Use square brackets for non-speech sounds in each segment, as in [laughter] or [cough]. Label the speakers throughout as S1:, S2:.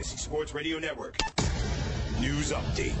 S1: Fantasy Sports Radio Network. News update.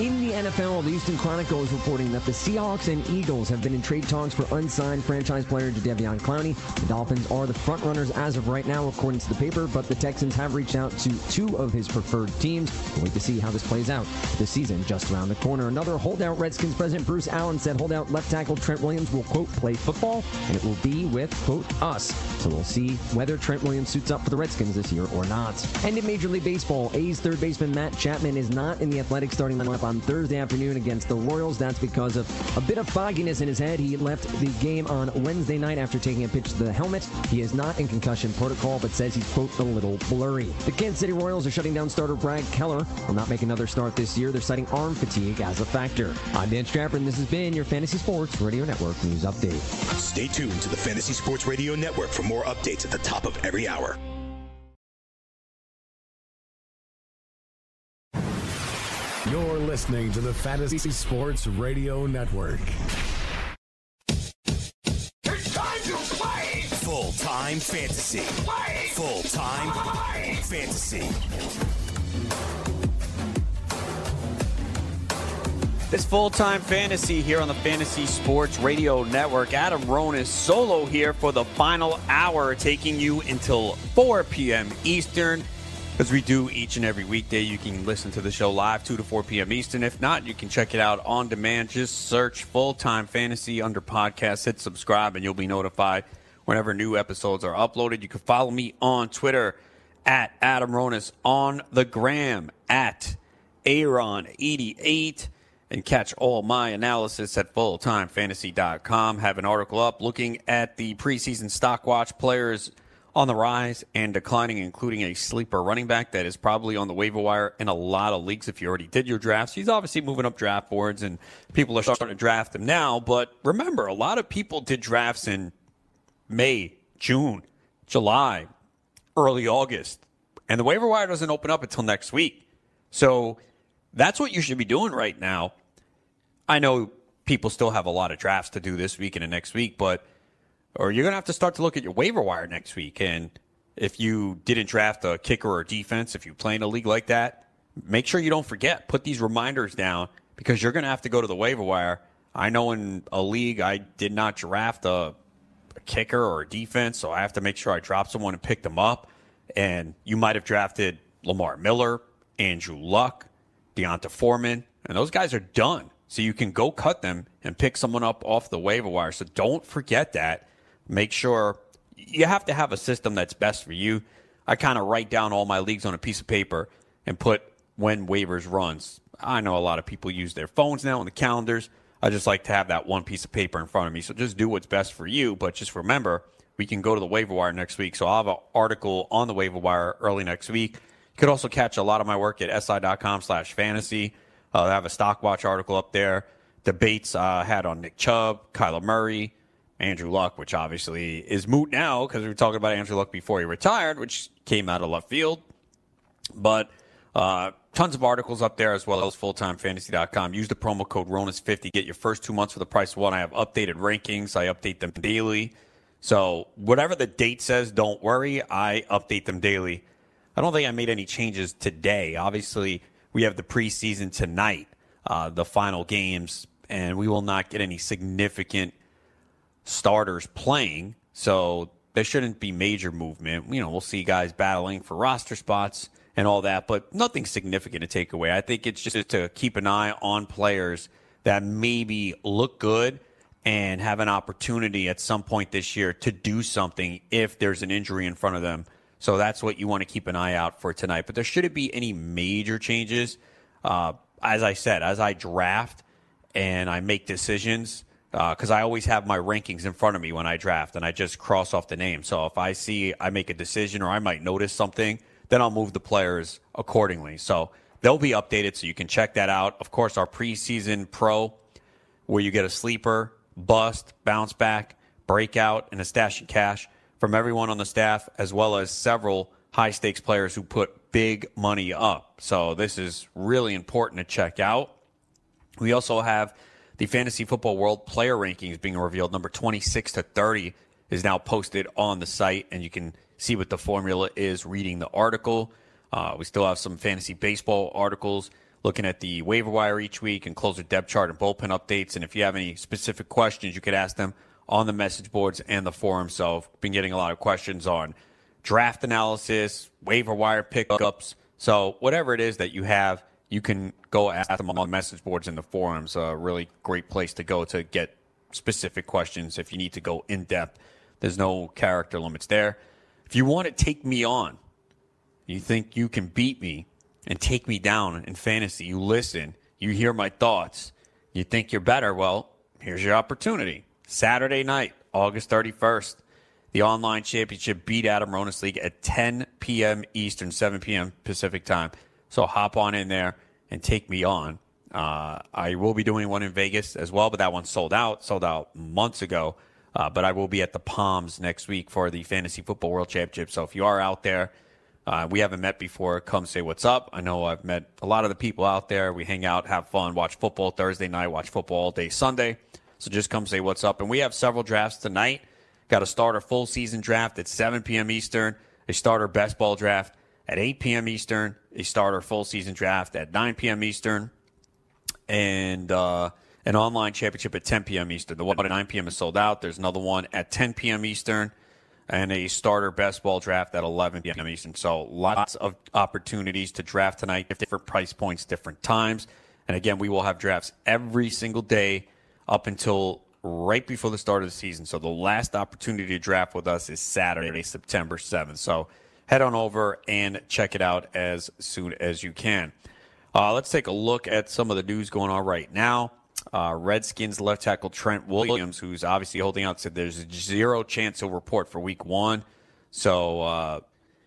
S2: In the NFL, the Houston Chronicle is reporting that the Seahawks and Eagles have been in trade talks for unsigned franchise player Jadeveon Clowney. The Dolphins are the frontrunners as of right now, according to the paper, but the Texans have reached out to two of his preferred teams. We'll wait to see how this plays out. The season just around the corner. Another holdout Redskins president Bruce Allen said holdout left tackle Trent Williams will, quote, play football, and it will be with, quote, us. So we'll see whether Trent Williams suits up for the Redskins this year or not. And in Major League Baseball, A's third baseman Matt Chapman is not in the athletic starting lineup on Thursday afternoon against the Royals. That's because of a bit of fogginess in his head. He left the game on Wednesday night after taking a pitch to the helmet. He is not in concussion protocol, but says he's, quote, a little blurry. The Kansas City Royals are shutting down starter Brad Keller. Will not make another start this year. They're citing arm fatigue as a factor. I'm Dan Strapper, and this has been your Fantasy Sports Radio Network News Update.
S1: Stay tuned to the Fantasy Sports Radio Network for more updates at the top of every hour.
S3: You're listening to the Fantasy Sports Radio Network.
S4: It's time to play!
S1: Full time fantasy.
S4: Play!
S1: Full time
S4: Play!
S1: fantasy.
S5: It's full time fantasy here on the Fantasy Sports Radio Network. Adam Ronis solo here for the final hour, taking you until 4 p.m. Eastern. As we do each and every weekday, you can listen to the show live 2 to 4 p.m. Eastern. If not, you can check it out on demand. Just search full time fantasy under podcast, hit subscribe, and you'll be notified whenever new episodes are uploaded. You can follow me on Twitter at Adam Ronis, on the gram at Aaron88 and catch all my analysis at fulltimefantasy.com. Have an article up looking at the preseason stock watch players on the rise and declining, including a sleeper running back that is probably on the waiver wire in a lot of leagues if you already did your drafts. He's obviously moving up draft boards and people are starting to draft him now. But remember, a lot of people did drafts in May, June, July, early August. And the waiver wire doesn't open up until next week. So that's what you should be doing right now. I know people still have a lot of drafts to do this week and the next week, but or you're gonna have to start to look at your waiver wire next week. And if you didn't draft a kicker or defense, if you play in a league like that, make sure you don't forget. Put these reminders down because you're gonna have to go to the waiver wire. I know in a league I did not draft a, a kicker or a defense, so I have to make sure I drop someone and pick them up. And you might have drafted Lamar Miller, Andrew Luck, D'Onta Foreman, and those guys are done. So you can go cut them and pick someone up off the waiver wire. So don't forget that. Make sure you have to have a system that's best for you. I kind of write down all my leagues on a piece of paper and put when waivers runs. I know a lot of people use their phones now on the calendars. I just like to have that one piece of paper in front of me. So just do what's best for you. But just remember, we can go to the waiver wire next week. So I'll have an article on the waiver wire early next week. You could also catch a lot of my work at si.com slash fantasy. Uh, I have a stock watch article up there. Debates I uh, had on Nick Chubb, Kyler Murray, Andrew Luck, which obviously is moot now because we were talking about Andrew Luck before he retired, which came out of left field. But uh, tons of articles up there as well as fulltimefantasy.com. Use the promo code RONIS50. Get your first two months for the price of one. I have updated rankings. I update them daily. So whatever the date says, don't worry. I update them daily. I don't think I made any changes today. Obviously, we have the preseason tonight, uh, the final games, and we will not get any significant starters playing. So there shouldn't be major movement. You know, we'll see guys battling for roster spots and all that, but nothing significant to take away. I think it's just to keep an eye on players that maybe look good and have an opportunity at some point this year to do something if there's an injury in front of them. So that's what you want to keep an eye out for tonight. But there shouldn't be any major changes. Uh, as I said, as I draft and I make decisions, because uh, I always have my rankings in front of me when I draft and I just cross off the name. So if I see I make a decision or I might notice something, then I'll move the players accordingly. So they'll be updated so you can check that out. Of course, our preseason pro, where you get a sleeper, bust, bounce back, breakout, and a stash of cash from everyone on the staff, as well as several high stakes players who put big money up. So this is really important to check out. We also have the Fantasy Football World player rankings being revealed. Number 26 to 30 is now posted on the site, and you can see what the formula is reading the article. Uh, we still have some fantasy baseball articles looking at the waiver wire each week and closer depth chart and bullpen updates. And if you have any specific questions, you could ask them on the message boards and the forum. So I've been getting a lot of questions on draft analysis, waiver wire pickups. So whatever it is that you have, you can go ask them on the message boards in the forums. A really great place to go to get specific questions if you need to go in depth. There's no character limits there. If you want to take me on, you think you can beat me and take me down in fantasy, you listen, you hear my thoughts, you think you're better, well, here's your opportunity. Saturday night, August 31st, the online championship beat Adam Ronis League at 10 p.m. Eastern, 7 p.m. Pacific time. So hop on in there and take me on. Uh, I will be doing one in Vegas as well, but that one sold out, sold out months ago. Uh, but I will be at the Palms next week for the Fantasy Football World Championship. So if you are out there, uh, we haven't met before. Come say what's up. I know I've met a lot of the people out there. We hang out, have fun, watch football Thursday night, watch football all day Sunday. So just come say what's up. And we have several drafts tonight. Got a starter full season draft at 7 p.m. Eastern, a starter best ball draft at 8 p.m. Eastern, a starter full season draft at 9 p.m. Eastern, and uh, an online championship at 10 p.m. Eastern. The one at 9 p.m. is sold out. There's another one at 10 p.m. Eastern and a starter best ball draft at 11 p.m. Eastern. So lots of opportunities to draft tonight, different price points, different times. And again, we will have drafts every single day up until right before the start of the season. So the last opportunity to draft with us is Saturday, September 7th. So head on over and check it out as soon as you can. Uh, let's take a look at some of the news going on right now. Uh, Redskins left tackle Trent Williams, who's obviously holding out, said there's zero chance he'll report for week one. So uh,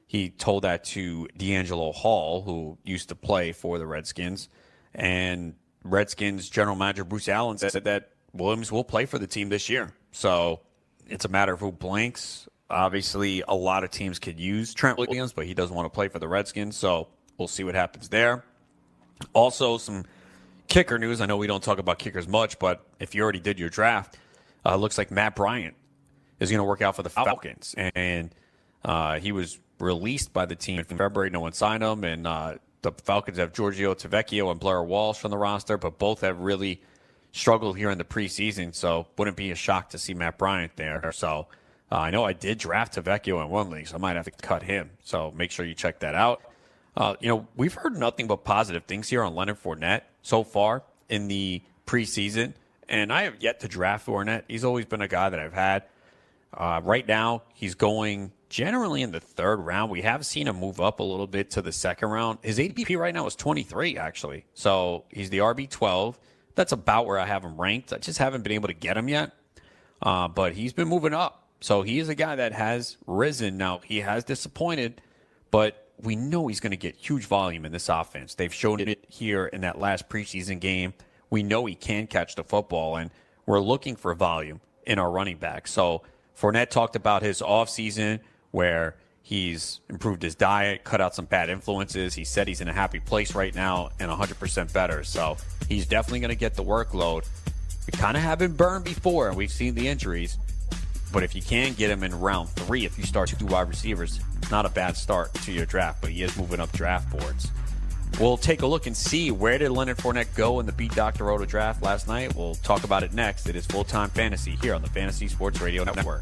S5: he told that to DeAngelo Hall, who used to play for the Redskins. And Redskins general manager Bruce Allen said that Williams will play for the team this year. So it's a matter of who blanks. Obviously, a lot of teams could use Trent Williams, but he doesn't want to play for the Redskins. So we'll see what happens there. Also, some kicker news. I know we don't talk about kickers much, but if you already did your draft, uh, looks like Matt Bryant is going to work out for the Falcons, and uh, he was released by the team in February. No one signed him, and uh, the Falcons have Giorgio Tavecchio and Blair Walsh on the roster, but both have really struggled here in the preseason. So wouldn't be a shock to see Matt Bryant there. So uh, I know I did draft Tavecchio in one league, so I might have to cut him. So make sure you check that out. Uh, you know, we've heard nothing but positive things here on Leonard Fournette so far in the preseason, and I have yet to draft Fournette. He's always been a guy that I've had. Uh, right now, he's going generally in the third round. We have seen him move up a little bit to the second round. His ADP right now is 23, actually. So he's the RB12. That's about where I have him ranked. I just haven't been able to get him yet. Uh, but he's been moving up. So he is a guy that has risen. Now, he has disappointed, but we know he's going to get huge volume in this offense. They've shown it here in that last preseason game. We know he can catch the football, and we're looking for volume in our running back. So Fournette talked about his offseason where he's improved his diet, cut out some bad influences. He said he's in a happy place right now and 100% better. So he's definitely going to get the workload. We kind of have been burned before, and we've seen the injuries. But if you can get him in round three, if you start two wide receivers, not a bad start to your draft, but he is moving up draft boards. We'll take a look and see where did Leonard Fournette go in the Beat Dr. Roto draft last night. We'll talk about it next. It is full time fantasy here on the Fantasy Sports Radio Network.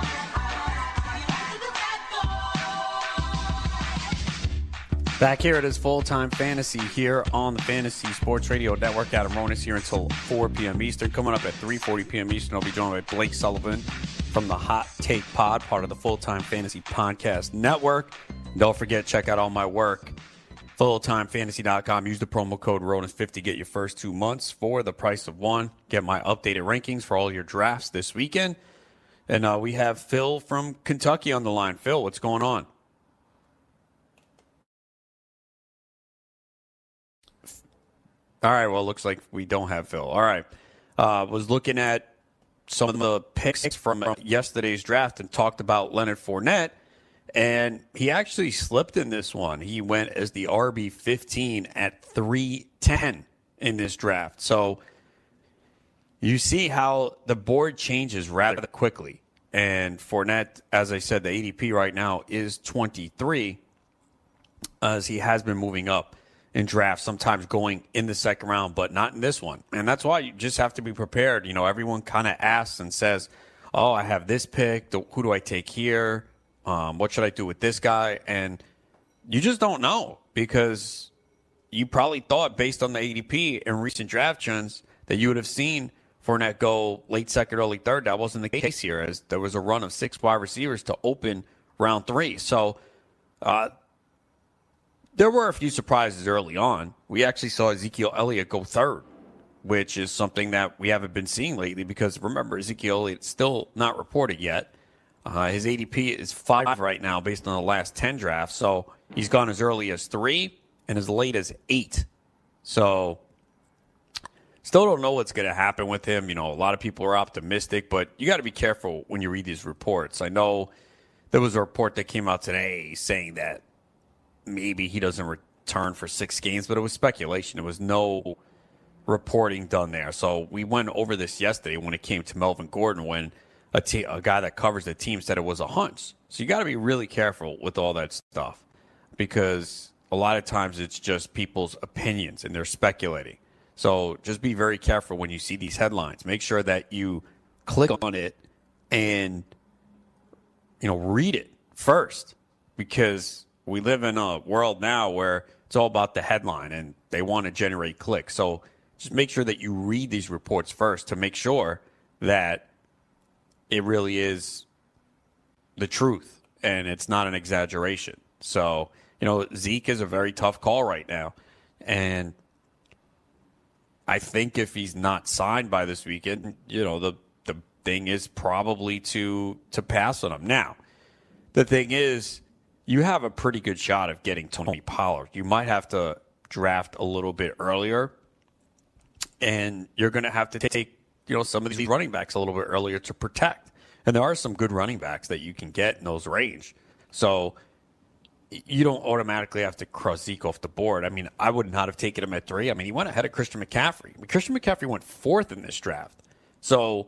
S5: Back here it is full time fantasy here on the Fantasy Sports Radio Network. Adam Ronis here until 4 p.m. Eastern. Coming up at 3:40 p.m. Eastern, I'll be joined by Blake Sullivan from the Hot Take Pod, part of the Full Time Fantasy Podcast Network. Don't forget, check out all my work. FullTimeFantasy.com. Use the promo code RONIS50. Get your first two months for the price of one. Get my updated rankings for all your drafts this weekend. And uh, we have Phil from Kentucky on the line. Phil, what's going on? All right. Well, looks like we don't have Phil. All right. Uh, was looking at some of the picks from yesterday's draft and talked about Leonard Fournette, and he actually slipped in this one. He went as the RB 15 at 310 in this draft. So you see how the board changes rather quickly. And Fournette, as I said, the ADP right now is 23, as he has been moving up in drafts, sometimes going in the second round, but not in this one. And that's why you just have to be prepared. You know, everyone kind of asks and says, Oh, I have this pick. Who do I take here? Um, what should I do with this guy? And you just don't know because you probably thought, based on the ADP and recent draft trends, that you would have seen Fournette go late second, early third. That wasn't the case here, as there was a run of six wide receivers to open round three. So, uh, there were a few surprises early on. We actually saw Ezekiel Elliott go third, which is something that we haven't been seeing lately because remember, Ezekiel Elliott's still not reported yet. Uh, his ADP is five right now based on the last 10 drafts. So he's gone as early as three and as late as eight. So still don't know what's going to happen with him. You know, a lot of people are optimistic, but you got to be careful when you read these reports. I know there was a report that came out today saying that maybe he doesn't return for six games, but it was speculation. There was no reporting done there. So we went over this yesterday when it came to Melvin Gordon when a, a guy that covers the team said it was a hunch. So you got to be really careful with all that stuff because a lot of times it's just people's opinions and they're speculating. So just be very careful when you see these headlines. Make sure that you click on it and you know read it first because we live in a world now where it's all about the headline and they want to generate clicks. So just make sure that you read these reports first to make sure that it really is the truth and it's not an exaggeration. So, you know, Zeke is a very tough call right now. And I think if he's not signed by this weekend, you know, the the thing is probably to to pass on him. Now, the thing is you have a pretty good shot of getting Tony oh. Pollard. You might have to draft a little bit earlier, and you're going to have to take you know some of these running backs a little bit earlier to protect. And there are some good running backs that you can get in those range. So you don't automatically have to cross Zeke off the board. I mean, I would not have taken him at three. I mean, he went ahead of Christian McCaffrey. I mean, Christian McCaffrey went fourth in this draft. So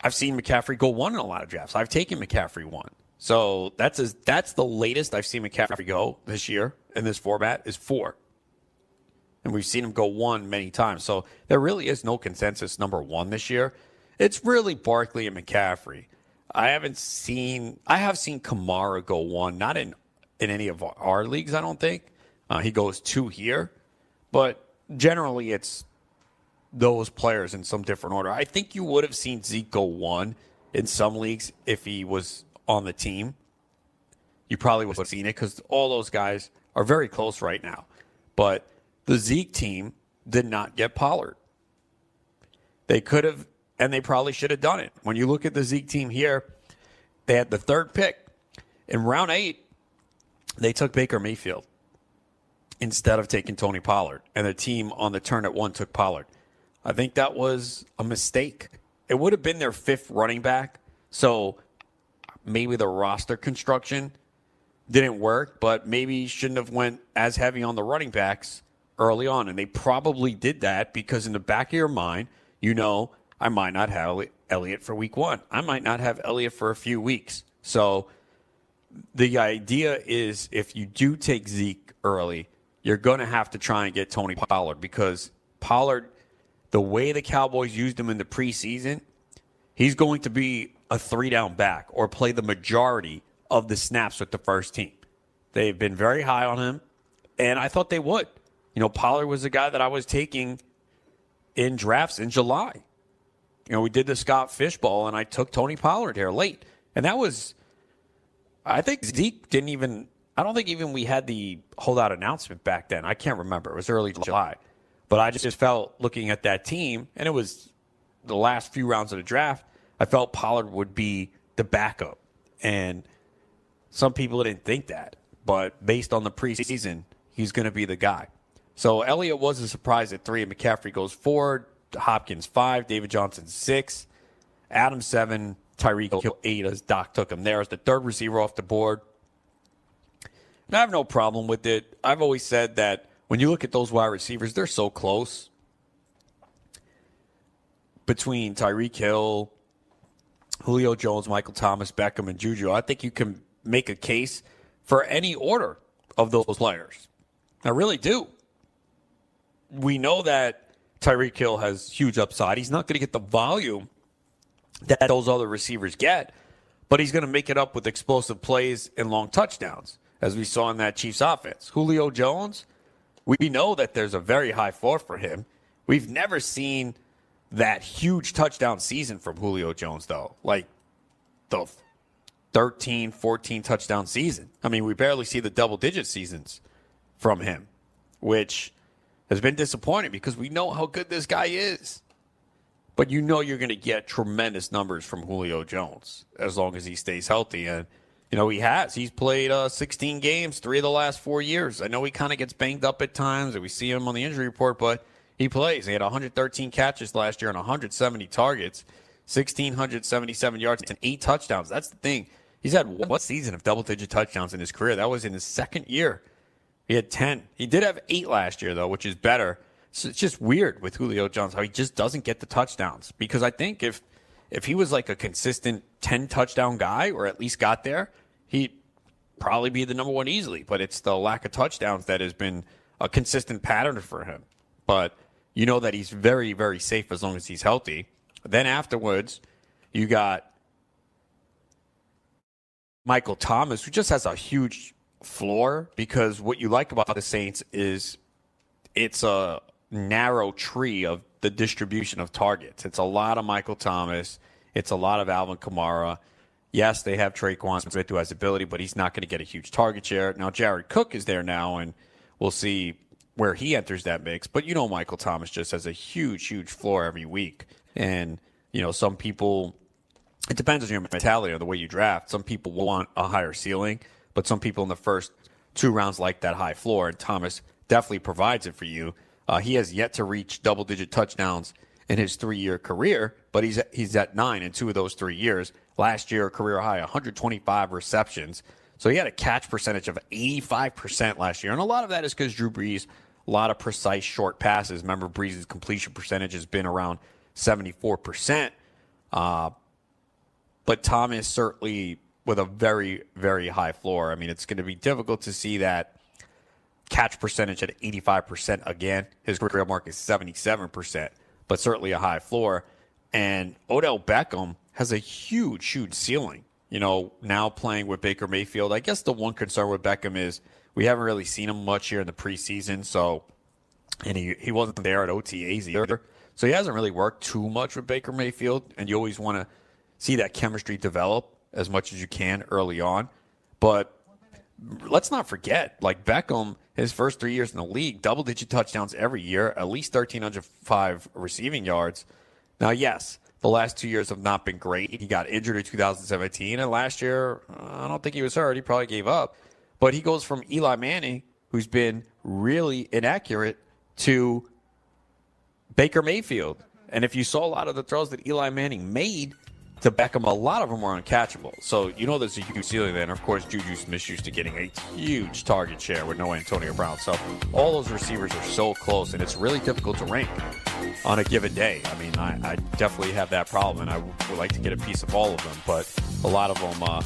S5: I've seen McCaffrey go one in a lot of drafts. I've taken McCaffrey one. So that's as, that's the latest I've seen McCaffrey go this year in this format is four. And we've seen him go one many times. So there really is no consensus number one this year. It's really Barkley and McCaffrey. I haven't seen I have seen Kamara go one, not in in any of our leagues, I don't think. Uh, he goes two here. But generally it's those players in some different order. I think you would have seen Zeke go one in some leagues if he was on the team, you probably would have seen it because all those guys are very close right now. But the Zeke team did not get Pollard. They could have, and they probably should have done it. When you look at the Zeke team here, they had the third pick. In round eight, they took Baker Mayfield instead of taking Tony Pollard, and the team on the turn at one took Pollard. I think that was a mistake. It would have been their fifth running back. So maybe the roster construction didn't work, but maybe shouldn't have went as heavy on the running backs early on. And they probably did that because in the back of your mind, you know, I might not have Elliott for week one. I might not have Elliott for a few weeks. So the idea is if you do take Zeke early, you're going to have to try and get Tony Pollard because Pollard, the way the Cowboys used him in the preseason, he's going to be a three down back or play the majority of the snaps with the first team. They've been very high on him, and I thought they would. You know, Pollard was a guy that I was taking in drafts in July. You know, we did the Scott Fish Bowl, and I took Tony Pollard here late. And that was, I think Zeke didn't even, I don't think even we had the holdout announcement back then. I can't remember. It was early July. But I just felt looking at that team, and it was the last few rounds of the draft, I felt Pollard would be the backup. And some people didn't think that. But based on the preseason, he's going to be the guy. So Elliott was a surprise at three, and McCaffrey goes four, Hopkins five, David Johnson six, Adams seven, Tyreek eight as Doc took him there as the third receiver off the board. And I have no problem with it. I've always said that when you look at those wide receivers, they're so close between Tyreek Hill, Julio Jones, Michael Thomas, Beckham, and Juju. I think you can make a case for any order of those players. I really do. We know that Tyreek Hill has huge upside. He's not going to get the volume that those other receivers get, but he's going to make it up with explosive plays and long touchdowns, as we saw in that Chiefs offense. Julio Jones, we know that there's a very high floor for him. We've never seen that huge touchdown season from Julio Jones, though. Like the 13, 14 touchdown season. I mean, we barely see the double digit seasons from him, which has been disappointing because we know how good this guy is. But you know you're going to get tremendous numbers from Julio Jones as long as he stays healthy. And, you know, he has. He's played uh, 16 games, three of the last four years. I know he kind of gets banged up at times, and we see him on the injury report, but he plays. He had 113 catches last year and 170 targets, 1,677 yards, and eight touchdowns. That's the thing. He's had what season of double digit touchdowns in his career. That was in his second year. He had 10. He did have eight last year, though, which is better. So it's just weird with Julio Jones how he just doesn't get the touchdowns. Because I think if if he was like a consistent 10 touchdown guy, or at least got there, he'd probably be the number one easily. But it's the lack of touchdowns that has been a consistent pattern for him. But you know that he's very, very safe as long as he's healthy. Then afterwards, you got Michael Thomas, who just has a huge floor because what you like about the Saints is it's a narrow tree of the distribution of targets. It's a lot of Michael Thomas. It's a lot of Alvin Kamara. Yes, they have Tre'Quan Smith who has ability, but he's not going to get a huge target share. Now Jared Cook is there now, and we'll see where he enters that mix. But you know, Michael Thomas just has a huge, huge floor every week, and you know, some people. It depends on your mentality or the way you draft. Some people want a higher ceiling, but some people in the first two rounds like that high floor, and Thomas definitely provides it for you. Uh, he has yet to reach double digit touchdowns in his three year career, but he's he's at nine in two of those three years. Last year, career high 125 receptions. So he had a catch percentage of 85% last year. And a lot of that is because Drew Brees, a lot of precise short passes. Remember, Brees' completion percentage has been around 74%. Uh, but Thomas certainly with a very, very high floor. I mean, it's going to be difficult to see that catch percentage at 85% again. His career mark is 77%, but certainly a high floor. And Odell Beckham has a huge, huge ceiling. You know, now playing with Baker Mayfield. I guess the one concern with Beckham is we haven't really seen him much here in the preseason. So, and he, he wasn't there at OTAs either. So he hasn't really worked too much with Baker Mayfield. And you always want to see that chemistry develop as much as you can early on. But let's not forget, like Beckham, his first three years in the league, double digit touchdowns every year, at least 1,305 receiving yards. Now, yes, the last two years have not been great. He got injured in 2017, and last year, I don't think he was hurt. He probably gave up. But he goes from Eli Manning, who's been really inaccurate, to Baker Mayfield. And if you saw a lot of the throws that Eli Manning made, to Beckham, a lot of them were uncatchable. So you know there's a huge ceiling there. And of course, Juju Smith to getting a huge target share with no Antonio Brown. So all those receivers are so close, and it's really difficult to rank on a given day. I mean, I, I definitely have that problem, and I would like to get a piece of all of them. But a lot of them, uh,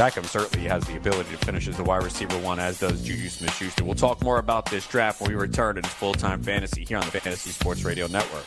S5: Beckham certainly has the ability to finish as the wide receiver one, as does Juju Smith Schuster. We'll talk more about this draft when we return to full time fantasy here on the Fantasy Sports Radio Network.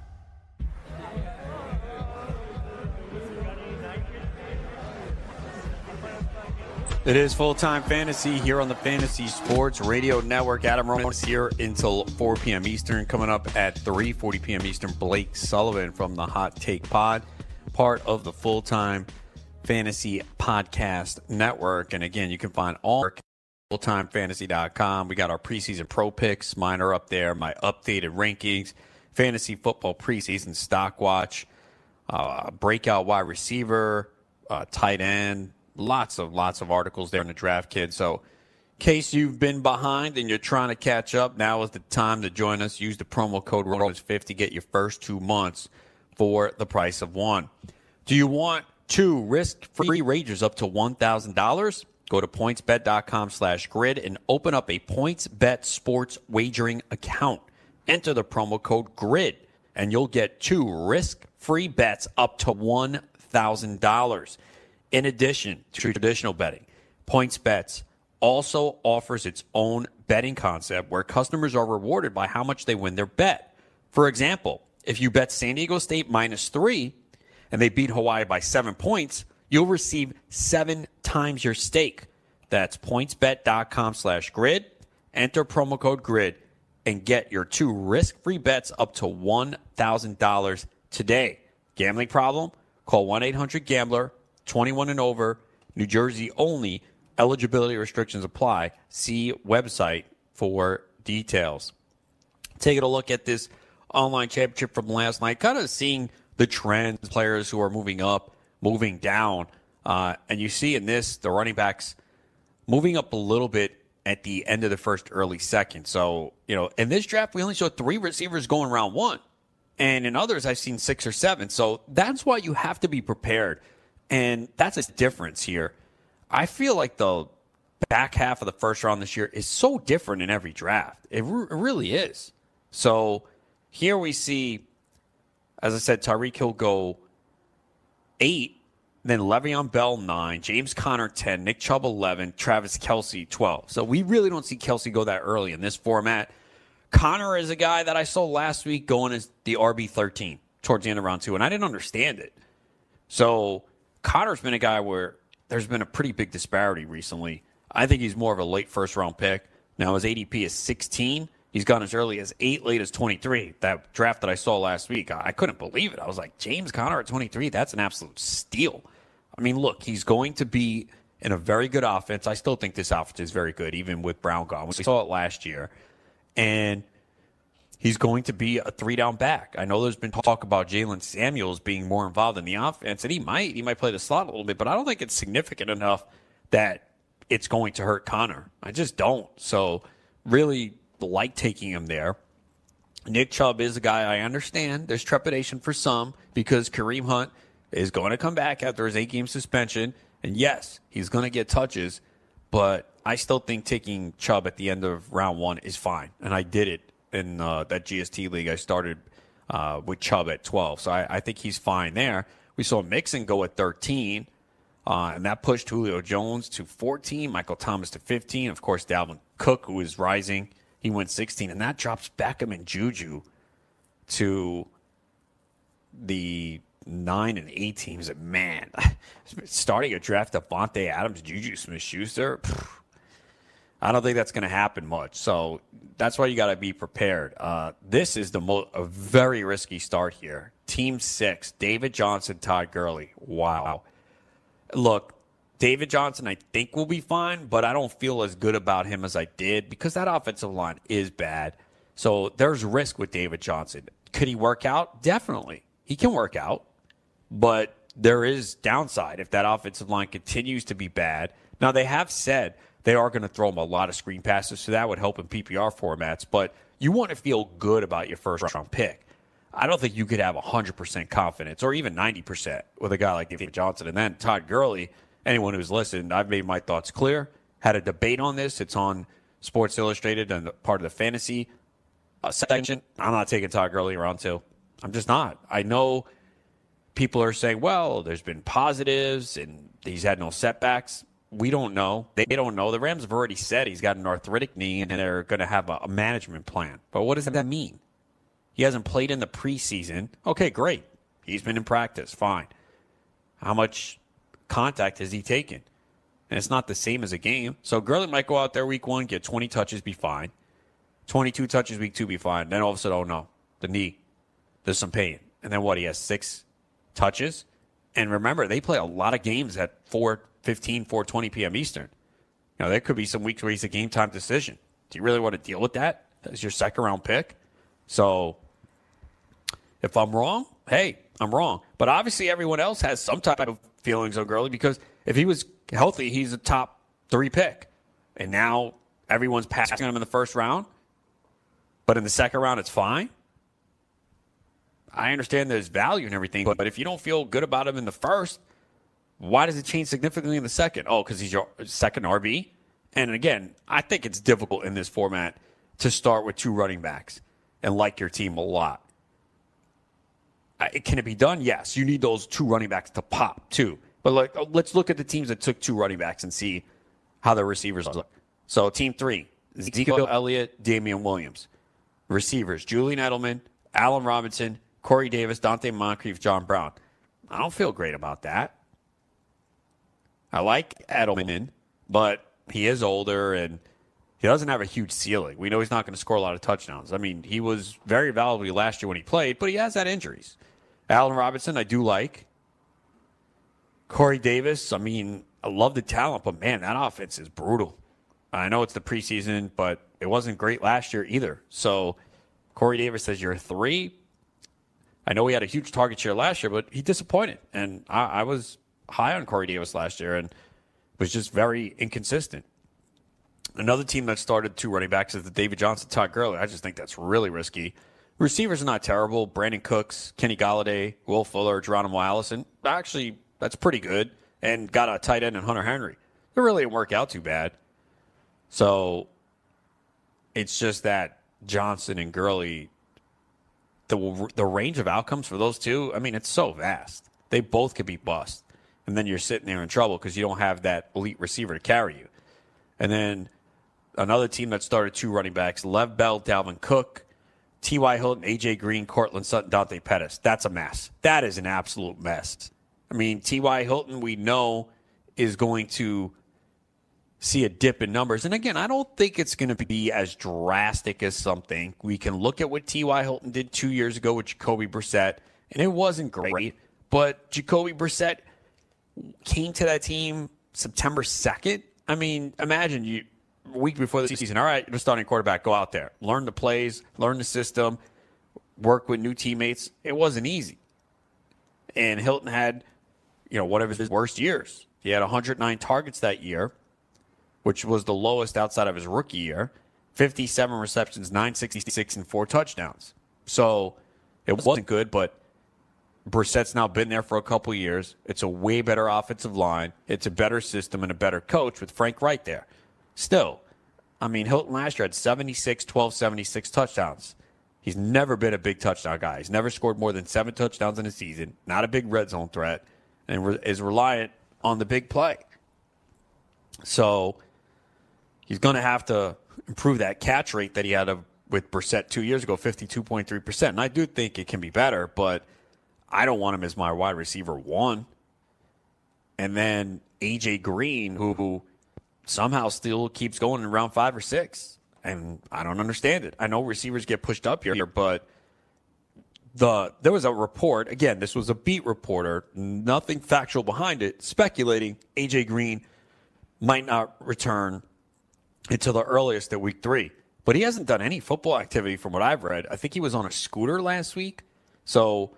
S5: It is full time fantasy here on the Fantasy Sports Radio Network. Adam Roman here until 4 p.m. Eastern. Coming up at 3:40 p.m. Eastern, Blake Sullivan from the Hot Take Pod, part of the full time fantasy podcast network. And again, you can find all fulltimefantasy.com. We got our preseason pro picks. Mine are up there. My updated rankings, fantasy football preseason stock watch, uh, breakout wide receiver, uh, tight end lots of lots of articles there in the draft kit. So case you've been behind and you're trying to catch up, now is the time to join us. Use the promo code ROLLERS50 to get your first two months for the price of one. Do you want two risk-free wagers up to $1,000? Go to pointsbet.com slash grid and open up a PointsBet sports wagering account. Enter the promo code GRID and you'll get two risk-free bets up to $1,000. In addition to traditional betting, PointsBets also offers its own betting concept where customers are rewarded by how much they win their bet. For example, if you bet San Diego State minus three and they beat Hawaii by seven points, you'll receive seven times your stake. That's pointsbet.com slash grid. Enter promo code grid and get your two risk free bets up to $1,000 today. Gambling problem? Call 1 800 Gambler 21 and over, New Jersey only. Eligibility restrictions apply. See website for details. Taking a look at this online championship from last night, kind of seeing the trends, players who are moving up, moving down. Uh, and you see in this, the running backs moving up a little bit at the end of the first, early second. So, you know, in this draft, we only saw three receivers going round one. And in others, I've seen six or seven. So that's why you have to be prepared and that's a difference here. I feel like the back half of the first round this year is so different in every draft. It, re- it really is. So here we see, as I said, Tyreek Hill go eight, then Le'Veon Bell nine, James Conner 10, Nick Chubb 11, Travis Kelce 12. So we really don't see Kelsey go that early in this format. Conner is a guy that I saw last week going as the RB 13 towards the end of round two, and I didn't understand it. So Conner's been a guy where there's been a pretty big disparity recently. I think he's more of a late first round pick. Now his ADP is 16. He's gone as early as eight, late as 23. That draft that I saw last week, I couldn't believe it. I was like, James Conner at 23, that's an absolute steal. I mean, look, he's going to be in a very good offense. I still think this offense is very good, even with Brown gone. We saw it last year. And he's going to be a three down back. I know there's been talk about Jaylen Samuels being more involved in the offense, and he might he might play the slot a little bit, but I don't think it's significant enough that it's going to hurt Conner. I just don't. So really like taking him there. Nick Chubb is a guy I understand. There's trepidation for some because Kareem Hunt is going to come back after his eight game suspension. And yes, he's going to get touches, but I still think taking Chubb at the end of round one is fine. And I did it in uh, that GST league. I started uh, with Chubb at 12, so I, I, think he's fine there. We saw Mixon go at 13, uh, and that pushed Julio Jones to 14, Michael Thomas to 15. Of course, Dalvin Cook, who is rising, he went 16, and that drops Beckham and Juju to the nine and eight teams. Man, [laughs] starting a draft of Davante Adams, Juju Smith Schuster. I don't think that's going to happen much. So that's why you got to be prepared. Uh, this is the mo- a very risky start here. Team six: David Johnson, Todd Gurley. Wow. Look, David Johnson, I think will be fine, but I don't feel as good about him as I did because that offensive line is bad. So there's risk with David Johnson. Could he work out? Definitely, he can work out, but there is downside if that offensive line continues to be bad. Now they have said they are going to throw him a lot of screen passes, so that would help in PPR formats. But you want to feel good about your first round pick. I don't think you could have 100% confidence or even 90% with a guy like David Johnson. And then Todd Gurley, anyone who's listened, I've made my thoughts clear. Had a debate on this. It's on Sports Illustrated and part of the fantasy uh, section. I'm not taking Todd Gurley around two. I'm just not. I know people are saying, well, there's been positives and he's had no setbacks we don't know. They don't know. The Rams have already said he's got an arthritic knee and they're going to have a, management plan. But what does that mean? He hasn't played in the preseason. Okay, great. He's been in practice. Fine. How much contact has he taken? and it's not the same as a game. So Gurley might go out there week one, get 20 touches, be fine. 22 touches week two, be fine. Then all of a sudden, oh no, the knee, there's some pain. And then what? He has six touches. And remember, they play a lot of games at 4 15, 4 20 p.m. Eastern. You know, there could be some weeks where he's a game time decision. Do you really want to deal with that as your second round pick? So if I'm wrong, hey, I'm wrong. But obviously, everyone else has some type of feelings on Gurley because if he was healthy, he's a top three pick. And now everyone's passing him in the first round. But in the second round, it's fine. I understand there's value and everything, but if you don't feel good about him in the first, why does it change significantly in the second? Oh, because he's your second RB? And again, I think it's difficult in this format to start with two running backs and like your team a lot. Can it be done? Yes. You need those two running backs to pop too. But like, oh, let's look at the teams that took two running backs and see how their receivers look. So, team three: Ezekiel Elliott, Damien Williams. Receivers: Julian Edelman, Allen Robinson, Corey Davis, Donte Moncrief, John Brown. I don't feel great about that. I like Edelman, but he is older and he doesn't have a huge ceiling. We know he's not going to score a lot of touchdowns. I mean, he was very valuable last year when he played, but he has had injuries. Allen Robinson, I do like. Corey Davis, I mean, I love the talent, but man, that offense is brutal. I know it's the preseason, but it wasn't great last year either. So Corey Davis says you're three. I know he had a huge target share last year, but he disappointed. And I, I was high on Corey Davis last year and was just very inconsistent. Another team that started two running backs is the David Johnson, Todd Gurley. I just think that's really risky. Receivers are not terrible. Brandin Cooks, Kenny Golladay, Will Fuller, Geronimo Allison. Actually, that's pretty good. And got a tight end in Hunter Henry. It really didn't work out too bad. So it's just that Johnson and Gurley, the the range of outcomes for those two, I mean, it's so vast. They both could be bust. And then you're sitting there in trouble because you don't have that elite receiver to carry you. And then another team that started two running backs, Lev Bell, Dalvin Cook, T.Y. Hilton, A.J. Green, Courtland Sutton, Dante Pettis. That's a mess. That is an absolute mess. I mean, T.Y. Hilton, we know, is going to see a dip in numbers. And again, I don't think it's going to be as drastic as something. We can look at what T.Y. Hilton did two years ago with Jacoby Brissett, and it wasn't great. But Jacoby Brissett came to that team September 2nd. I mean, imagine you week before the season. All right, you're starting quarterback. Go out there, learn the plays, learn the system, work with new teammates. It wasn't easy. And Hilton had, you know, one of his worst years. He had 109 targets that year, which was the lowest outside of his rookie year. 57 receptions, 966, and four touchdowns. So it wasn't good, but Brissett's now been there for a couple years. It's a way better offensive line. It's a better system and a better coach with Frank Reich there. Still, I mean, Hilton last year had 76, 12, 76 touchdowns. He's never been a big touchdown guy. He's never scored more than seven touchdowns in a season. Not a big red zone threat, and re- is reliant on the big play. So he's going to have to improve that catch rate that he had with Brissett two years ago, 52.3%. And I do think it can be better, but I don't want him as my wide receiver one. And then AJ Green, who, who somehow still keeps going in round five or six. And I don't understand it. I know receivers get pushed up here, but the there was a report again. This was a beat reporter, nothing factual behind it, speculating AJ Green might not return until the earliest at week three. But he hasn't done any football activity from what I've read. I think he was on a scooter last week, so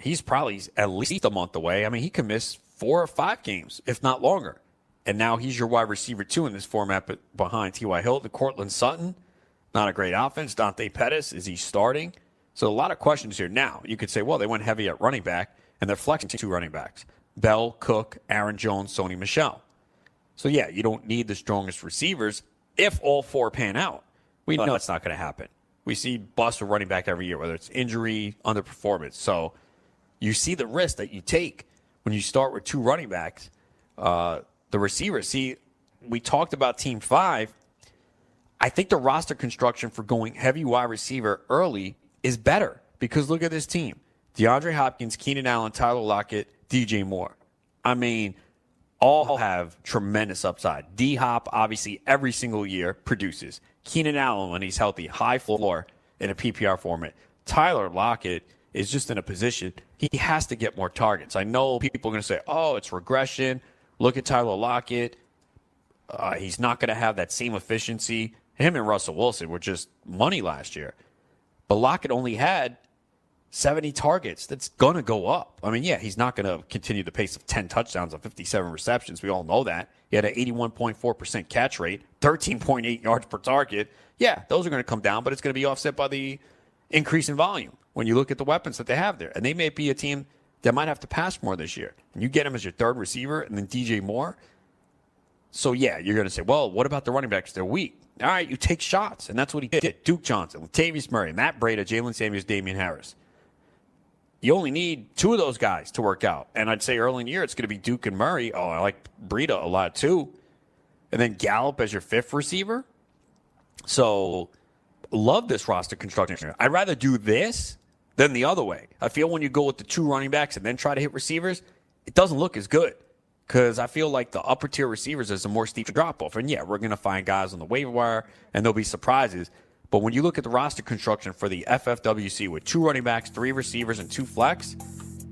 S5: he's probably at least a month away. I mean, he could miss four or five games, if not longer. And now he's your wide receiver two in this format, but behind T.Y. Hilton, Courtland Sutton. Not a great offense. Dante Pettis, is he starting? So a lot of questions here. Now, you could say, well, they went heavy at running back, and they're flexing two running backs Bell, Cook, Aaron Jones, Sony Michel. So, yeah, you don't need the strongest receivers if all four pan out. We know that's not going to happen. We see busts of running back every year, whether it's injury, underperformance. So you see the risk that you take when you start with two running backs. Uh, the receivers. See, we talked about Team Five. I think the roster construction for going heavy wide receiver early is better because look at this team: DeAndre Hopkins, Keenan Allen, Tyler Lockett, DJ Moore. I mean, all have tremendous upside. D Hop, obviously, every single year produces. Keenan Allen, when he's healthy, high floor in a PPR format. Tyler Lockett is just in a position, he has to get more targets. I know people are going to say, oh, it's regression. Look at Tyler Lockett. Uh, he's not going to have that same efficiency. Him and Russell Wilson were just money last year. But Lockett only had 70 targets. That's going to go up. I mean, yeah, he's not going to continue the pace of 10 touchdowns on 57 receptions. We all know that. He had an 81.4% catch rate, 13.8 yards per target. Yeah, those are going to come down, but it's going to be offset by the increase in volume when you look at the weapons that they have there. And they may be a team that might have to pass more this year. And you get him as your third receiver and then DJ Moore. So, yeah, you're going to say, well, what about the running backs? They're weak. All right, you take shots. And that's what he did. Duke Johnson, Latavius Murray, Matt Breida, Jaylen Samuels, Damien Harris you only need two of those guys to work out. And I'd say early in the year, it's going to be Duke and Murray. Oh, I like Breida a lot too. And then Gallup as your fifth receiver. So, love this roster construction. I'd rather do this than the other way. I feel when you go with the two running backs and then try to hit receivers, it doesn't look as good because I feel like the upper tier receivers is a more steep drop off. And yeah, we're going to find guys on the waiver wire and there'll be surprises. But when you look at the roster construction for the FFWC with two running backs, three receivers, and two flex,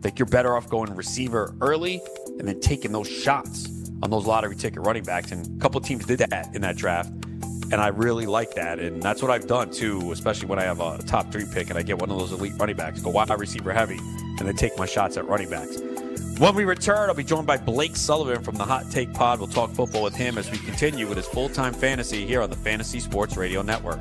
S5: think you're better off going receiver early and then taking those shots on those lottery ticket running backs. And a couple teams did that in that draft. And I really like that. And that's what I've done too, especially when I have a top three pick and I get one of those elite running backs, go wide receiver heavy, and then take my shots at running backs. When we return, I'll be joined by Blake Sullivan from the Hot Take Pod. We'll talk football with him as we continue with his full time fantasy here on the Fantasy Sports Radio Network.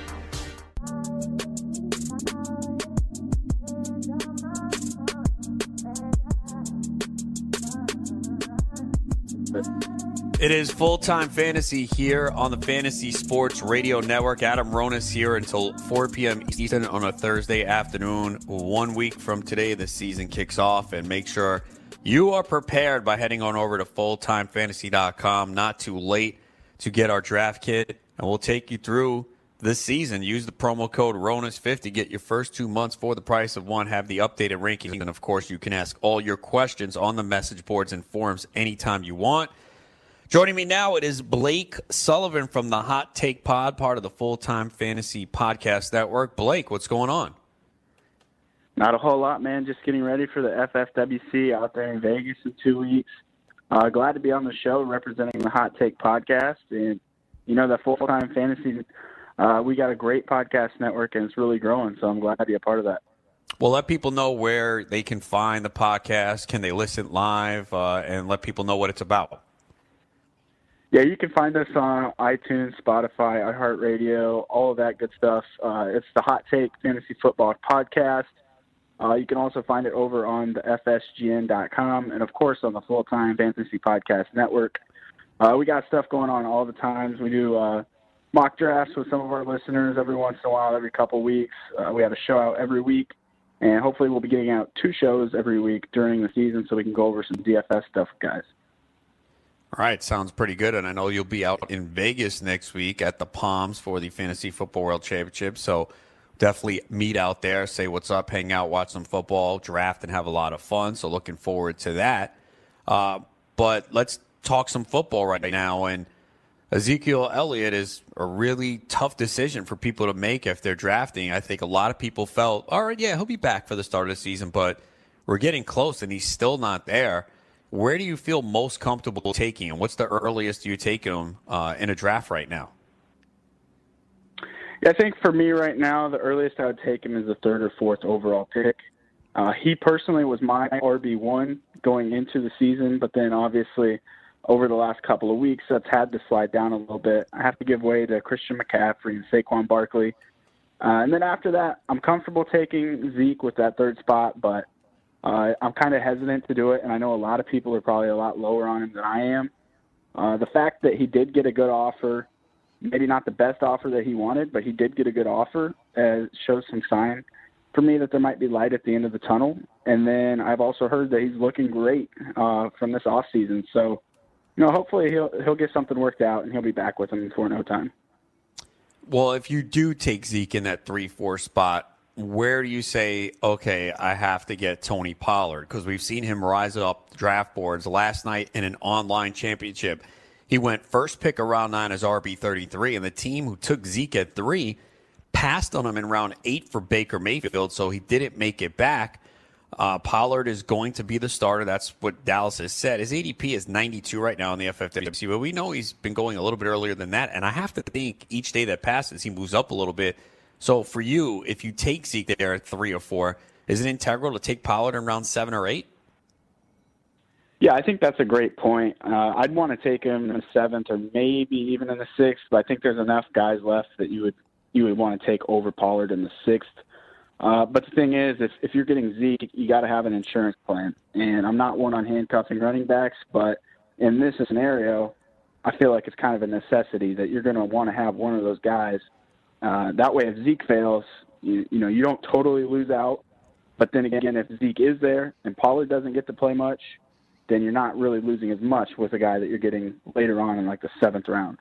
S5: It is full time fantasy here on the Fantasy Sports Radio Network. Adam Ronis here until 4 p.m. Eastern on a Thursday afternoon. One week from today, the season kicks off, and make sure you are prepared by heading on over to fulltimefantasy.com. Not too late to get our draft kit, and we'll take you through this season. Use the promo code RONIS50. Get your first two months for the price of one. Have the updated ranking. And of course, you can ask all your questions on the message boards and forums anytime you want. Joining me now, it is Blake Sullivan from the Hot Take Pod, part of the Full Time Fantasy Podcast Network. Blake, what's going on?
S6: Not a whole lot, man. Just getting ready for the FFWC out there in Vegas in two weeks. Uh, glad to be on the show representing the Hot Take Podcast. And, you know, the Full Time Fantasy, uh, we got a great podcast network and it's really growing. So I'm glad to be a part of that.
S5: Well, let people know where they can find the podcast. Can they listen live uh, and let people know what it's about?
S6: Yeah, you can find us on iTunes, Spotify, iHeartRadio, all of that good stuff. Uh, it's the Hot Take Fantasy Football Podcast. Uh, you can also find it over on the FSGN.com and, of course, on the Full Time Fantasy Podcast Network. Uh, we got stuff going on all the times. We do uh, mock drafts with some of our listeners every once in a while, every couple weeks. Uh, we have a show out every week, and hopefully, we'll be getting out two shows every week during the season so we can go over some DFS stuff, guys.
S5: All right, sounds pretty good. And I know you'll be out in Vegas next week at the Palms for the Fantasy Football World Championship. So definitely meet out there, say what's up, hang out, watch some football, draft, and have a lot of fun. So looking forward to that. Uh, but let's talk some football right now. And Ezekiel Elliott is a really tough decision for people to make if they're drafting. I think a lot of people felt, all right, yeah, he'll be back for the start of the season, but we're getting close and he's still not there. Where do you feel most comfortable taking him? What's the earliest you take him uh, in a draft right now?
S6: Yeah, I think for me right now, the earliest I would take him is the third or fourth overall pick. Uh, he personally was my RB one going into the season, but then obviously over the last couple of weeks, that's had to slide down a little bit. I have to give way to Christian McCaffrey and Saquon Barkley. Uh, and then after that, I'm comfortable taking Zeke with that third spot, but uh, I'm kind of hesitant to do it, and I know a lot of people are probably a lot lower on him than I am. Uh, the fact that he did get a good offer, maybe not the best offer that he wanted, but he did get a good offer, uh, shows some sign for me that there might be light at the end of the tunnel. And then I've also heard that he's looking great uh, from this off season. So, you know, hopefully he'll he'll get something worked out and he'll be back with him before no time.
S5: Well, if you do take Zeke in that three four spot, where do you say, okay, I have to get Tony Pollard? Because we've seen him rise up draft boards last night in an online championship. He went first pick around nine as RB thirty three, and the team who took Zeke at three passed on him in round eight for Baker Mayfield, so he didn't make it back. Uh, Pollard is going to be the starter. That's what Dallas has said. His ADP is 92 right now in the FFWC, but we know he's been going a little bit earlier than that. And I have to think each day that passes, he moves up a little bit. So for you, if you take Zeke there at three or four, is it integral to take Pollard in round seven or eight?
S6: Yeah, I think that's a great point. Uh, I'd want to take him in the seventh or maybe even in the sixth, but I think there's enough guys left that you would you would want to take over Pollard in the sixth. Uh, but the thing is, if, if you're getting Zeke, you got to have an insurance plan. And I'm not one on handcuffing running backs, but in this scenario, I feel like it's kind of a necessity that you're going to want to have one of those guys. Uh, that way, if Zeke fails, you, you know you don't totally lose out. But then again, if Zeke is there and Pollard doesn't get to play much, then you're not really losing as much with a guy that you're getting later on in like the seventh round.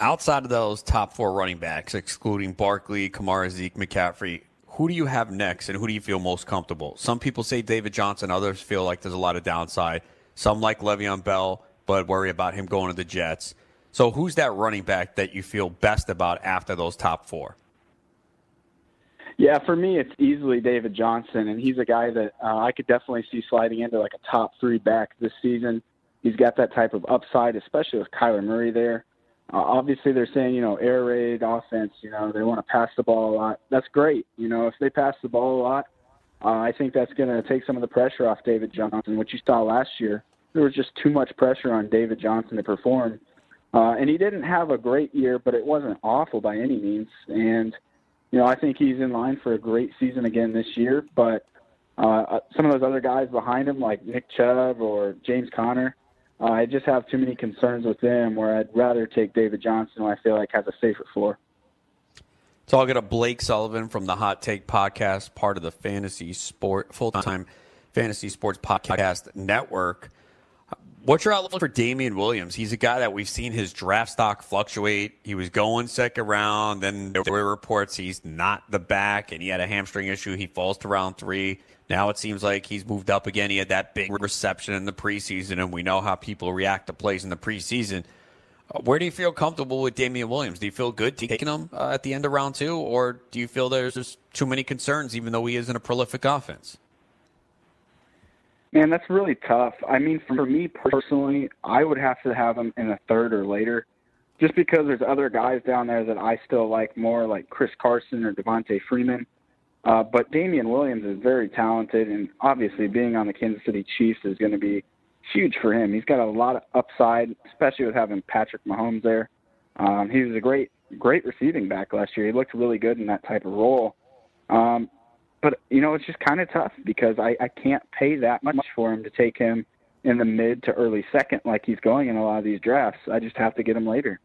S5: Outside of those top four running backs, excluding Barkley, Kamara, Zeke, McCaffrey, who do you have next and who do you feel most comfortable? Some people say David Johnson, others feel like there's a lot of downside. Some like Le'Veon Bell, but worry about him going to the Jets. So who's that running back that you feel best about after those top four?
S6: Yeah, for me, it's easily David Johnson, and he's a guy that uh, I could definitely see sliding into like a top three back this season. He's got that type of upside, especially with Kyler Murray there. Uh, obviously, they're saying, you know, air raid offense, you know, they want to pass the ball a lot. That's great. You know, if they pass the ball a lot, uh, I think that's going to take some of the pressure off David Johnson, which you saw last year. There was just too much pressure on David Johnson to perform. Uh, and he didn't have a great year, but it wasn't awful by any means. And, you know, I think he's in line for a great season again this year. But uh, uh some of those other guys behind him, like Nick Chubb or James Conner, uh, I just have too many concerns with them where I'd rather take David Johnson, who I feel like has a safer floor.
S5: Talking to Blake Sullivan from the Hot Take Podcast, part of the Fantasy Sport Full Time Fantasy Sports Podcast Network. What's your outlook for Damien Williams? He's a guy that we've seen his draft stock fluctuate. He was going second round, then there were reports he's not the back, and he had a hamstring issue. He falls to round three. Now it seems like he's moved up again. He had that big reception in the preseason, and we know how people react to plays in the preseason. Uh, where do you feel comfortable with Damien Williams? Do you feel good taking him uh, at the end of round two, or do you feel there's just too many concerns, even though he isn't a prolific offense?
S6: Man, that's really tough. I mean, for me personally, I would have to have him in the third or later, just because there's other guys down there that I still like more, like Chris Carson or Devonta Freeman. Uh, but Damien Williams is very talented, and obviously being on the Kansas City Chiefs is going to be huge for him. He's got a lot of upside, especially with having Patrick Mahomes there. Um, he was a great, great receiving back last year. He looked really good in that type of role. Um, but you know, it's just kind of tough because I, I can't pay that much for him to take him in the mid to early second like he's going in a lot of these drafts. I just have to get him later.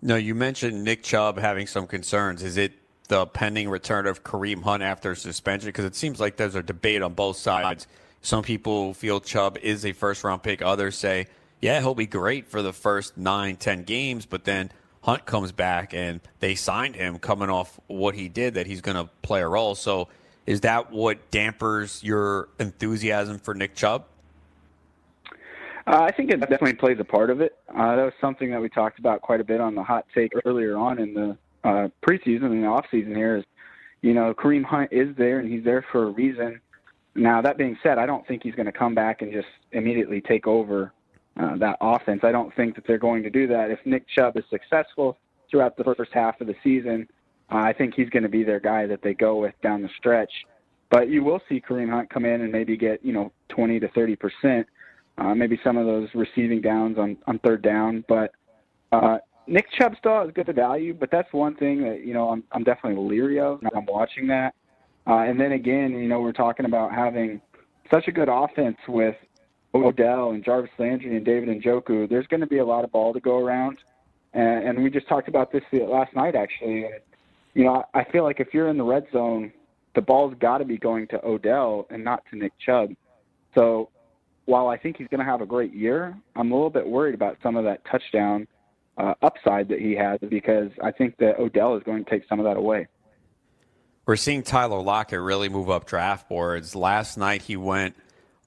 S5: No, you mentioned Nick Chubb having some concerns. Is it the pending return of Kareem Hunt after suspension? Because it seems like there's a debate on both sides. Some people feel Chubb is a first round pick. Others say, yeah, he'll be great for the first nine, ten games, but then Hunt comes back and they signed him coming off what he did that he's going to play a role. So is that what dampers your enthusiasm for Nick Chubb?
S6: Uh, I think it definitely plays a part of it. Uh, that was something that we talked about quite a bit on the hot take earlier on in the uh, preseason and the off season here. Is you know Kareem Hunt is there and he's there for a reason. Now that being said, I don't think he's going to come back and just immediately take over uh, that offense. I don't think that they're going to do that. If Nick Chubb is successful throughout the first half of the season, uh, I think he's going to be their guy that they go with down the stretch. But you will see Kareem Hunt come in and maybe get you know 20 to 30 percent, uh, maybe some of those receiving downs on on third down. But uh, Nick Chubb still has good to value, but that's one thing that you know I'm I'm definitely leery of. I'm watching that, uh, and then again, you know, we're talking about having such a good offense with Odell and Jarvis Landry and David Njoku, there's going to be a lot of ball to go around. And, and we just talked about this last night, actually. You know, I feel like if you're in the red zone, the ball's got to be going to Odell and not to Nick Chubb. So while I think he's going to have a great year, I'm a little bit worried about some of that touchdown uh, upside that he has because I think that Odell is going to take some of that away.
S5: We're seeing Tyler Lockett really move up draft boards. Last night he went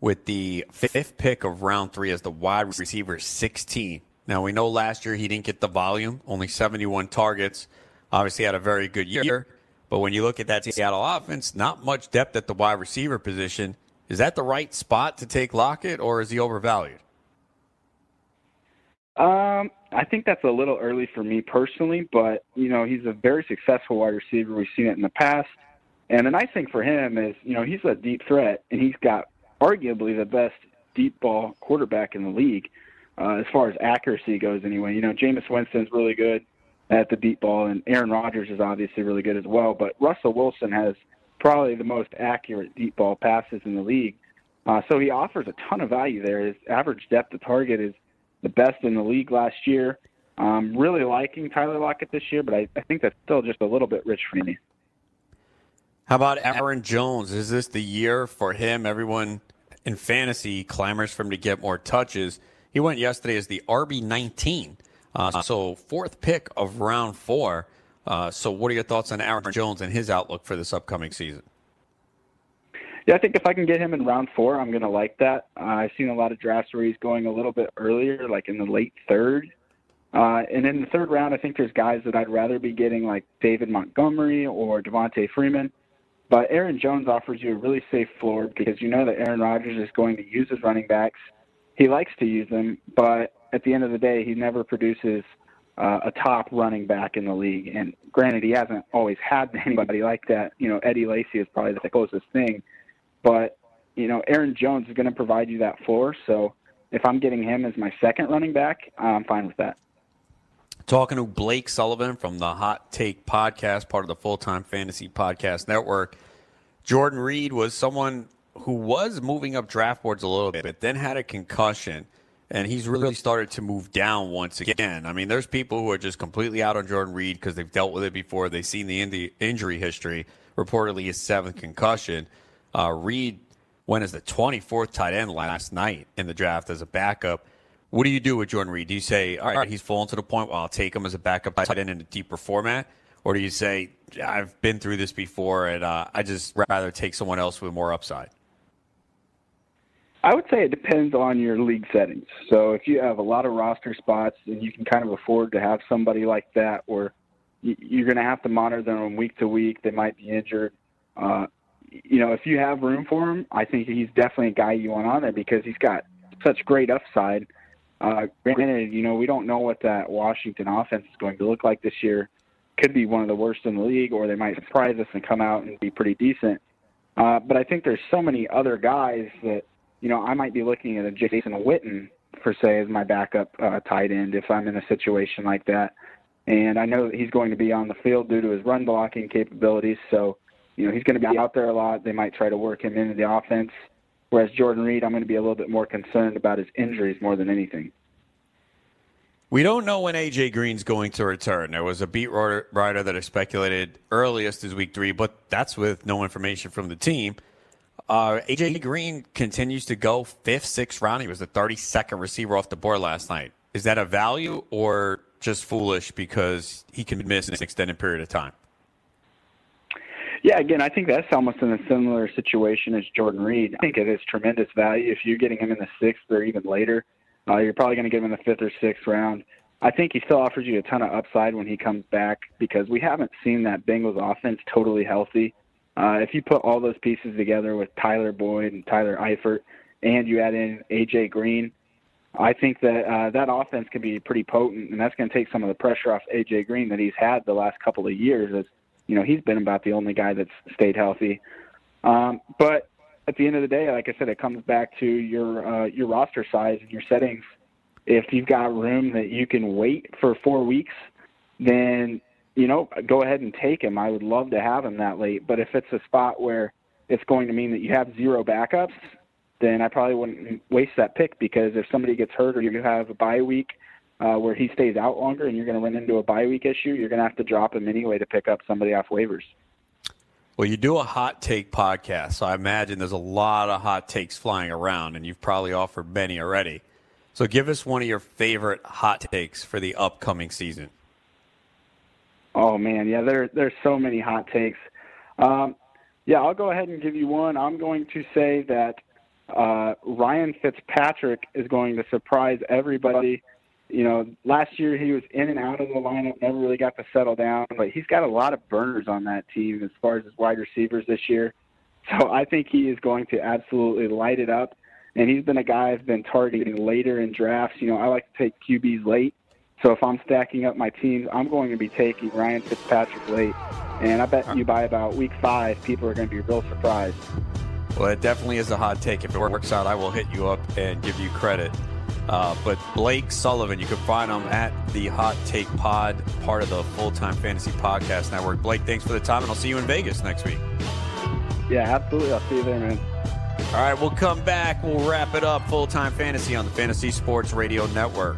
S5: with the fifth pick of round three as the wide receiver 16. Now we know last year he didn't get the volume, only 71 targets. Obviously had a very good year, but when you look at that Seattle offense, not much depth at the wide receiver position. Is that the right spot to take Lockett, or is he overvalued?
S6: Um, I think that's a little early for me personally, but you know he's a very successful wide receiver. We've seen it in the past, and the nice thing for him is you know he's a deep threat, and he's got arguably the best deep ball quarterback in the league uh, as far as accuracy goes. Anyway, you know Jameis Winston's really good at the deep ball, and Aaron Rodgers is obviously really good as well. But Russell Wilson has probably the most accurate deep ball passes in the league. Uh, so he offers a ton of value there. His average depth of target is the best in the league last year. Um, really liking Tyler Lockett this year, but I, I think that's still just a little bit rich for me.
S5: How about Aaron Jones? Is this the year for him? Everyone in fantasy clamors for him to get more touches. He went yesterday as the RB 19, uh, so fourth pick of round four. Uh, so, what are your thoughts on Aaron Jones and his outlook for this upcoming season?
S6: Yeah, I think if I can get him in round four, I'm going to like that. Uh, I've seen a lot of drafts where he's going a little bit earlier, like in the late third. Uh, and in the third round, I think there's guys that I'd rather be getting, like David Montgomery or Devonta Freeman. But Aaron Jones offers you a really safe floor because you know that Aaron Rodgers is going to use his running backs. He likes to use them, but at the end of the day, he never produces uh, a top running back in the league. And granted, he hasn't always had [laughs] anybody like that. You know, Eddie Lacy is probably the closest thing. But, you know, Aaron Jones is going to provide you that floor. So if I'm getting him as my second running back, I'm fine with that.
S5: Talking to Blake Sullivan from the Hot Take Podcast, part of the Full Time Fantasy Podcast Network. Jordan Reed was someone who was moving up draft boards a little bit, but then had a concussion, and he's really started to move down once again. I mean, there's people who are just completely out on Jordan Reed because they've dealt with it before. They've seen the injury history, reportedly his seventh concussion. Uh, Reed went as the 24th tight end last night in the draft as a backup. What do you do with Jordan Reed? Do you say, all right, he's fallen to the point where I'll take him as a backup tight end in a deeper format? Or do you say, I've been through this before and uh, I just rather take someone else with more upside?
S6: I would say it depends on your league settings. So if you have a lot of roster spots and you can kind of afford to have somebody like that where you're going to have to monitor them week to week, they might be injured. Uh, you know, if you have room for him, I think he's definitely a guy you want on there because he's got such great upside. Uh, granted, you know, we don't know what that Washington offense is going to look like this year. Could be one of the worst in the league, or they might surprise us and come out and be pretty decent. Uh, but I think there's so many other guys that, you know, I might be looking at a Jason Witten, for say, as my backup uh, tight end if I'm in a situation like that. And I know that he's going to be on the field due to his run blocking capabilities. So, you know, he's going to be out there a lot. They might try to work him into the offense. Whereas Jordan Reed, I'm going to be a little bit more concerned about his injuries more than anything.
S5: We don't know when AJ Green's going to return. There was a beat writer that speculated earliest is week three, but that's with no information from the team. Uh, AJ Green continues to go fifth, sixth round. He was the 32nd receiver off the board last night. Is that a value or just foolish because he can miss an extended period of time?
S6: Yeah, again, I think that's almost in a similar situation as Jordan Reed. I think it is tremendous value if you're getting him in the sixth or even later. Uh, you're probably going to get him in the fifth or sixth round. I think he still offers you a ton of upside when he comes back because we haven't seen that Bengals offense totally healthy. Uh, if you put all those pieces together with Tyler Boyd and Tyler Eifert, and you add in AJ Green, I think that uh, that offense can be pretty potent, and that's going to take some of the pressure off AJ Green that he's had the last couple of years. As you know, he's been about the only guy that's stayed healthy. Um, but at the end of the day, like I said, it comes back to your uh, your roster size and your settings. If you've got room that you can wait for four weeks, then you know go ahead and take him. I would love to have him that late. But if it's a spot where it's going to mean that you have zero backups, then I probably wouldn't waste that pick because if somebody gets hurt or you have a bye week uh, where he stays out longer and you're going to run into a bye week issue, you're going to have to drop him anyway to pick up somebody off waivers.
S5: Well, you do a hot take podcast, so I imagine there's a lot of hot takes flying around, and you've probably offered many already. So give us one of your favorite hot takes for the upcoming season.
S6: Oh man, yeah, there there's so many hot takes. Um, yeah, I'll go ahead and give you one. I'm going to say that uh, Ryan Fitzpatrick is going to surprise everybody. You know, last year he was in and out of the lineup, never really got to settle down, but he's got a lot of burners on that team as far as his wide receivers this year. [laughs] So I think he is going to absolutely light it up. And he's been a guy I've been targeting later in drafts. You know, I like to take QBs late. So if I'm stacking up my teams, I'm going to be taking Ryan Fitzpatrick late. And I bet you by about week five, people are going to be real surprised.
S5: Well, it definitely is a hot take. If it works out, I will hit you up and give you credit. Uh, but Blake Sullivan, you can find him at the Hot Take Pod, part of the Full Time Fantasy Podcast Network. Blake, thanks for the time, and I'll see you in Vegas next week.
S6: Yeah, absolutely. I'll see you there, man.
S5: All right, we'll come back. We'll wrap it up. Full Time Fantasy on the Fantasy Sports Radio Network.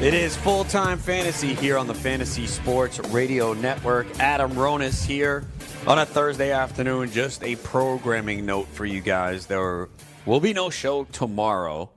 S5: It is full time fantasy here on the Fantasy Sports Radio Network. Adam Ronis here on a Thursday afternoon. Just a programming note for you guys. There will be no show tomorrow,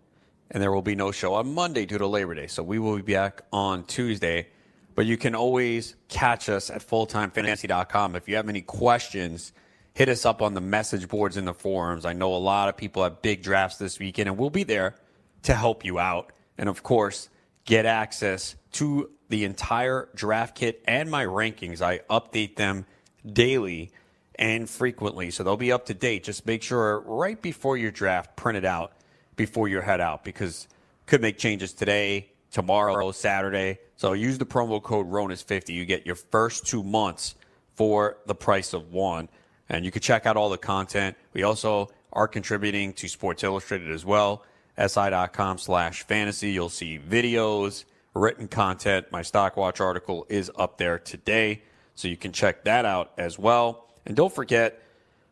S5: and there will be no show on Monday due to Labor Day. So we will be back on Tuesday. But you can always catch us at fulltimefantasy.com. If you have any questions, hit us up on the message boards in the forums. I know a lot of people have big drafts this weekend, and we'll be there to help you out. And of course, get access to the entire draft kit and my rankings. I update them daily and frequently, so they'll be up to date. Just make sure right before your draft, print it out before you head out because could make changes today, tomorrow, Saturday. So use the promo code RONIS50. You get your first two months for the price of one. And you can check out all the content. We also are contributing to Sports Illustrated as well si.com slash fantasy. You'll see videos, written content. My Stockwatch article is up there today, so you can check that out as well. And don't forget,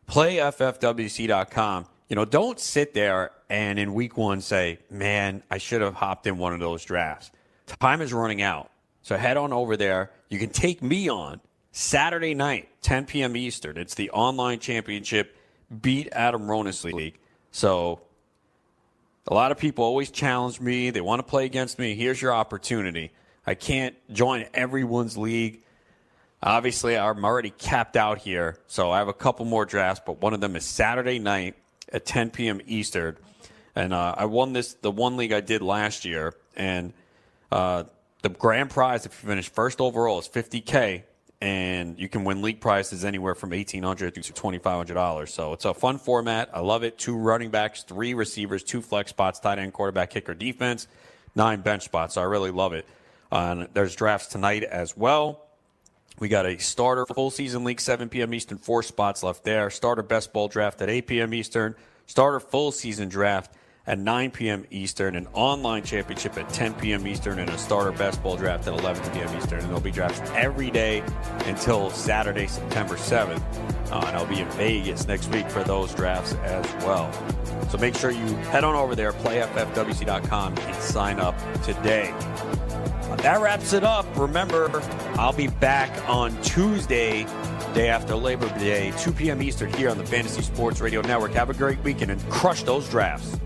S5: playffwc.com. You know, don't sit there and in week one say, man, I should have hopped in one of those drafts. Time is running out. So head on over there. You can take me on Saturday night, 10 p.m. Eastern. It's the online championship Beat Adam Ronis League. So a lot of people always challenge me. They want to play against me. Here's your opportunity. I can't join everyone's league. Obviously, I'm already capped out here, so I have a couple more drafts, but one of them is Saturday night at 10 p.m. Eastern. And uh, I won this, the one league I did last year, and uh, the grand prize, if you finish first overall, is 50K and you can win league prizes anywhere from eighteen hundred to twenty five hundred dollars. So it's a fun format. I love it. Two running backs, three receivers, two flex spots, tight end, quarterback, kicker, defense, nine bench spots. So I really love it. Uh, and there's drafts tonight as well. We got a starter full season league, 7 p.m. Eastern, four spots left there. Starter best ball draft at 8 p.m. Eastern. Starter full season draft at 9 p.m. Eastern, an online championship at 10 p.m. Eastern, and a starter best ball draft at 11 p.m. Eastern. And there'll be drafts every day until Saturday, September 7th. Uh, and I'll be in Vegas next week for those drafts as well. So make sure you head on over there, playffwc.com, and sign up today. That wraps it up. Remember, I'll be back on Tuesday, day after Labor Day, 2 p.m. Eastern, here on the Fantasy Sports Radio Network. Have a great weekend and crush those drafts.